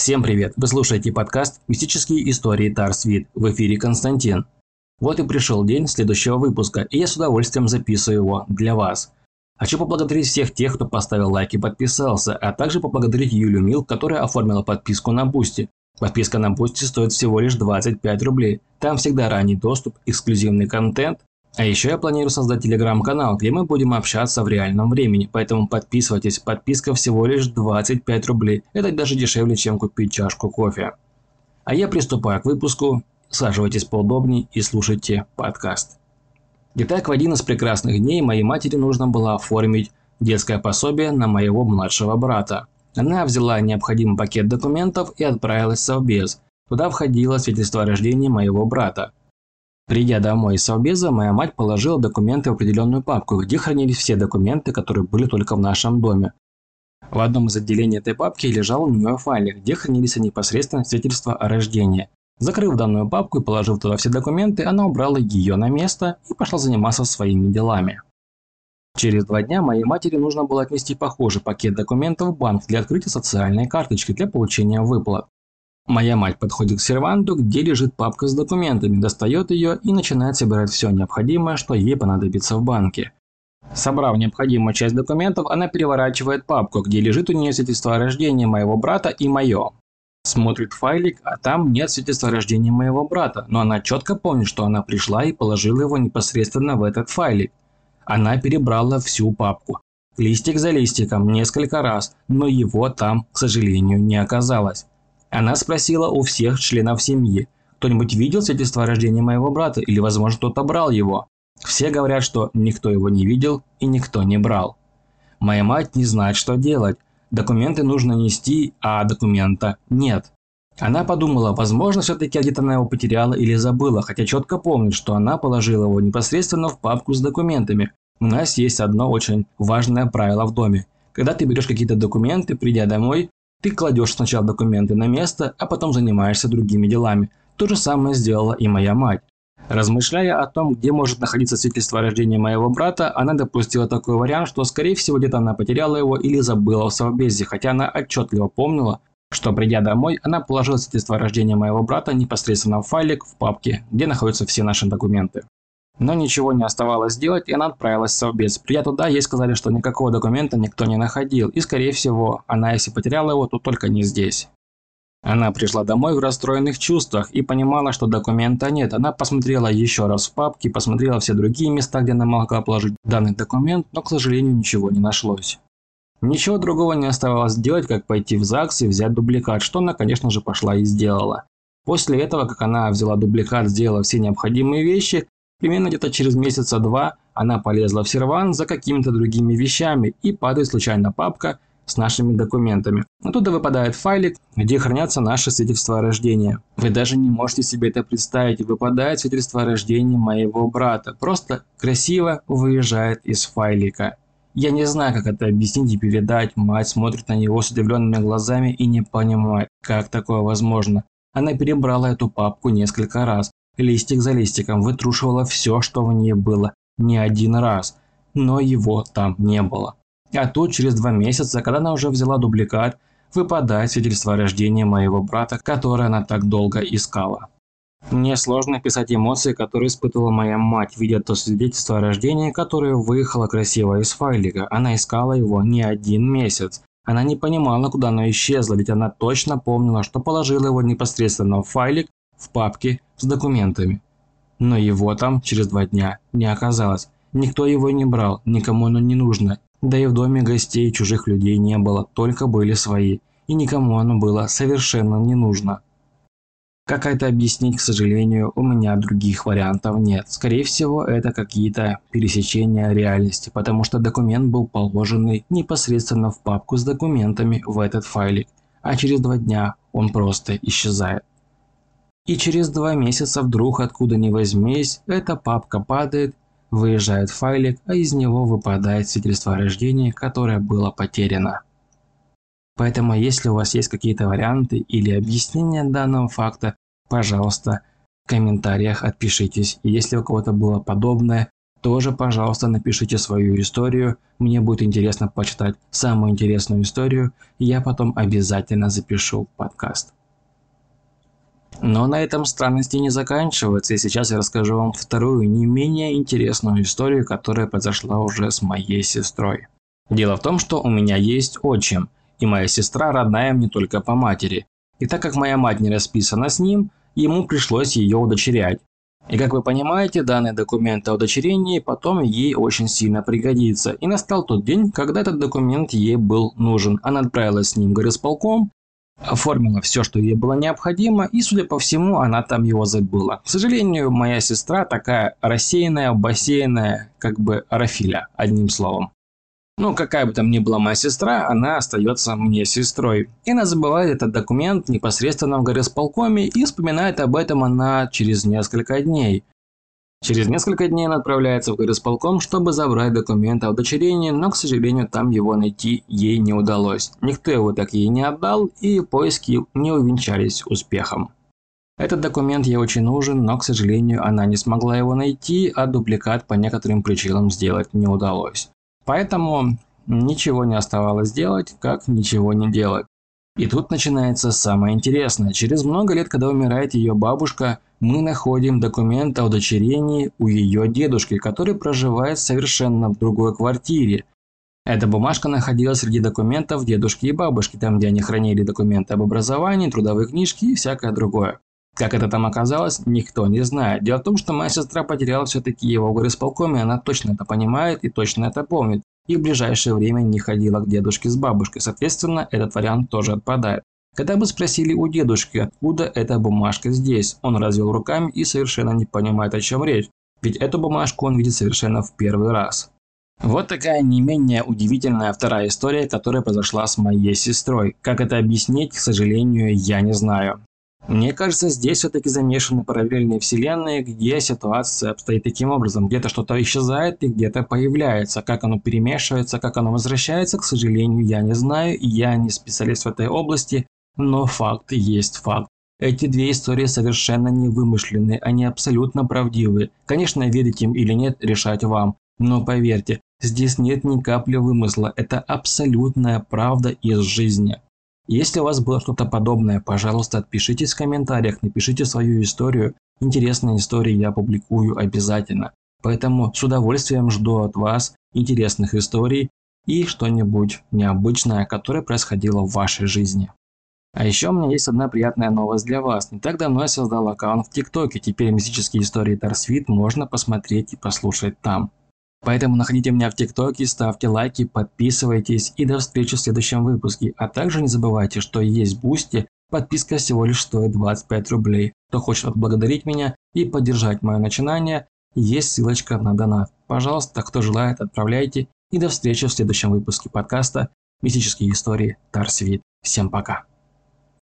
Всем привет! Вы слушаете подкаст «Мистические истории Тарсвит». В эфире Константин. Вот и пришел день следующего выпуска, и я с удовольствием записываю его для вас. Хочу поблагодарить всех тех, кто поставил лайк и подписался, а также поблагодарить Юлю Мил, которая оформила подписку на Boosty. Подписка на Boosty стоит всего лишь 25 рублей. Там всегда ранний доступ, эксклюзивный контент, а еще я планирую создать телеграм-канал, где мы будем общаться в реальном времени, поэтому подписывайтесь, подписка всего лишь 25 рублей, это даже дешевле, чем купить чашку кофе. А я приступаю к выпуску, саживайтесь поудобнее и слушайте подкаст. Итак, в один из прекрасных дней моей матери нужно было оформить детское пособие на моего младшего брата. Она взяла необходимый пакет документов и отправилась в Совбез. Туда входило свидетельство о рождении моего брата. Придя домой из совбеза, моя мать положила документы в определенную папку, где хранились все документы, которые были только в нашем доме. В одном из отделений этой папки лежал у нее файлик, где хранились непосредственно свидетельства о рождении. Закрыв данную папку и положив туда все документы, она убрала ее на место и пошла заниматься своими делами. Через два дня моей матери нужно было отнести похожий пакет документов в банк для открытия социальной карточки для получения выплат. Моя мать подходит к серванту, где лежит папка с документами, достает ее и начинает собирать все необходимое, что ей понадобится в банке. Собрав необходимую часть документов, она переворачивает папку, где лежит у нее свидетельство о рождении моего брата и мое. Смотрит файлик, а там нет свидетельства о рождении моего брата, но она четко помнит, что она пришла и положила его непосредственно в этот файлик. Она перебрала всю папку. Листик за листиком, несколько раз, но его там, к сожалению, не оказалось. Она спросила у всех членов семьи, кто-нибудь видел свидетельство о рождении моего брата или, возможно, кто-то брал его. Все говорят, что никто его не видел и никто не брал. Моя мать не знает, что делать. Документы нужно нести, а документа нет. Она подумала, возможно, все-таки где-то она его потеряла или забыла, хотя четко помнит, что она положила его непосредственно в папку с документами. У нас есть одно очень важное правило в доме. Когда ты берешь какие-то документы, придя домой, ты кладешь сначала документы на место, а потом занимаешься другими делами. То же самое сделала и моя мать. Размышляя о том, где может находиться свидетельство о рождении моего брата, она допустила такой вариант, что скорее всего где-то она потеряла его или забыла в совбезе, хотя она отчетливо помнила, что придя домой, она положила свидетельство о рождении моего брата непосредственно в файлик в папке, где находятся все наши документы. Но ничего не оставалось сделать, и она отправилась в совбез. Придя туда, ей сказали, что никакого документа никто не находил, и, скорее всего, она, если потеряла его, то только не здесь. Она пришла домой в расстроенных чувствах и понимала, что документа нет. Она посмотрела еще раз в папки, посмотрела все другие места, где она могла положить данный документ, но, к сожалению, ничего не нашлось. Ничего другого не оставалось делать, как пойти в ЗАГС и взять дубликат, что она, конечно же, пошла и сделала. После этого, как она взяла дубликат, сделала все необходимые вещи, Примерно где-то через месяца два она полезла в серван за какими-то другими вещами и падает случайно папка с нашими документами. Оттуда выпадает файлик, где хранятся наши свидетельства о рождении. Вы даже не можете себе это представить. Выпадает свидетельство о рождении моего брата. Просто красиво выезжает из файлика. Я не знаю, как это объяснить и передать. Мать смотрит на него с удивленными глазами и не понимает, как такое возможно. Она перебрала эту папку несколько раз, листик за листиком вытрушивала все, что в ней было, не один раз, но его там не было. А тут через два месяца, когда она уже взяла дубликат, выпадает свидетельство о рождении моего брата, которое она так долго искала. Мне сложно описать эмоции, которые испытывала моя мать, видя то свидетельство о рождении, которое выехало красиво из файлика. Она искала его не один месяц. Она не понимала, куда оно исчезло, ведь она точно помнила, что положила его непосредственно в файлик в папке с документами. Но его там через два дня не оказалось. Никто его не брал, никому оно не нужно. Да и в доме гостей чужих людей не было, только были свои. И никому оно было совершенно не нужно. Как это объяснить, к сожалению, у меня других вариантов нет. Скорее всего, это какие-то пересечения реальности, потому что документ был положенный непосредственно в папку с документами в этот файлик, а через два дня он просто исчезает. И через два месяца вдруг откуда ни возьмись, эта папка падает, выезжает файлик, а из него выпадает свидетельство о рождении, которое было потеряно. Поэтому если у вас есть какие-то варианты или объяснения данного факта, пожалуйста, в комментариях отпишитесь. Если у кого-то было подобное, тоже, пожалуйста, напишите свою историю. Мне будет интересно почитать самую интересную историю, я потом обязательно запишу подкаст. Но на этом странности не заканчиваются, и сейчас я расскажу вам вторую, не менее интересную историю, которая произошла уже с моей сестрой. Дело в том, что у меня есть отчим, и моя сестра родная мне только по матери. И так как моя мать не расписана с ним, ему пришлось ее удочерять. И как вы понимаете, данный документ о удочерении потом ей очень сильно пригодится. И настал тот день, когда этот документ ей был нужен. Она отправилась с ним в горисполком, оформила все, что ей было необходимо, и, судя по всему, она там его забыла. К сожалению, моя сестра такая рассеянная, бассейная, как бы аэрофиля, одним словом. Ну, какая бы там ни была моя сестра, она остается мне сестрой. И она забывает этот документ непосредственно в горисполкоме и вспоминает об этом она через несколько дней. Через несколько дней она отправляется в горисполком, чтобы забрать документ о удочерении, но, к сожалению, там его найти ей не удалось. Никто его так ей не отдал, и поиски не увенчались успехом. Этот документ ей очень нужен, но, к сожалению, она не смогла его найти, а дубликат по некоторым причинам сделать не удалось. Поэтому ничего не оставалось делать, как ничего не делать. И тут начинается самое интересное. Через много лет, когда умирает ее бабушка, мы находим документ о удочерении у ее дедушки, который проживает совершенно в другой квартире. Эта бумажка находилась среди документов дедушки и бабушки, там, где они хранили документы об образовании, трудовые книжки и всякое другое. Как это там оказалось, никто не знает. Дело в том, что моя сестра потеряла все-таки его в горисполкоме, она точно это понимает и точно это помнит. И в ближайшее время не ходила к дедушке с бабушкой, соответственно, этот вариант тоже отпадает. Когда бы спросили у дедушки, откуда эта бумажка здесь, он развел руками и совершенно не понимает, о чем речь. Ведь эту бумажку он видит совершенно в первый раз. Вот такая не менее удивительная вторая история, которая произошла с моей сестрой. Как это объяснить, к сожалению, я не знаю. Мне кажется, здесь все-таки замешаны параллельные вселенные, где ситуация обстоит таким образом. Где-то что-то исчезает и где-то появляется. Как оно перемешивается, как оно возвращается, к сожалению, я не знаю. Я не специалист в этой области, но факт есть факт. Эти две истории совершенно не вымышленные, они абсолютно правдивые. Конечно, верить им или нет, решать вам. Но поверьте, здесь нет ни капли вымысла, это абсолютная правда из жизни. Если у вас было что-то подобное, пожалуйста, отпишитесь в комментариях, напишите свою историю. Интересные истории я публикую обязательно. Поэтому с удовольствием жду от вас интересных историй и что-нибудь необычное, которое происходило в вашей жизни. А еще у меня есть одна приятная новость для вас. Не так давно я создал аккаунт в ТикТоке, теперь мистические истории Тарсвит можно посмотреть и послушать там. Поэтому находите меня в ТикТоке, ставьте лайки, подписывайтесь и до встречи в следующем выпуске. А также не забывайте, что есть Boosty, подписка всего лишь стоит 25 рублей. Кто хочет отблагодарить меня и поддержать мое начинание, есть ссылочка на донат. Пожалуйста, кто желает, отправляйте. И до встречи в следующем выпуске подкаста «Мистические истории Тарсвит». Всем пока!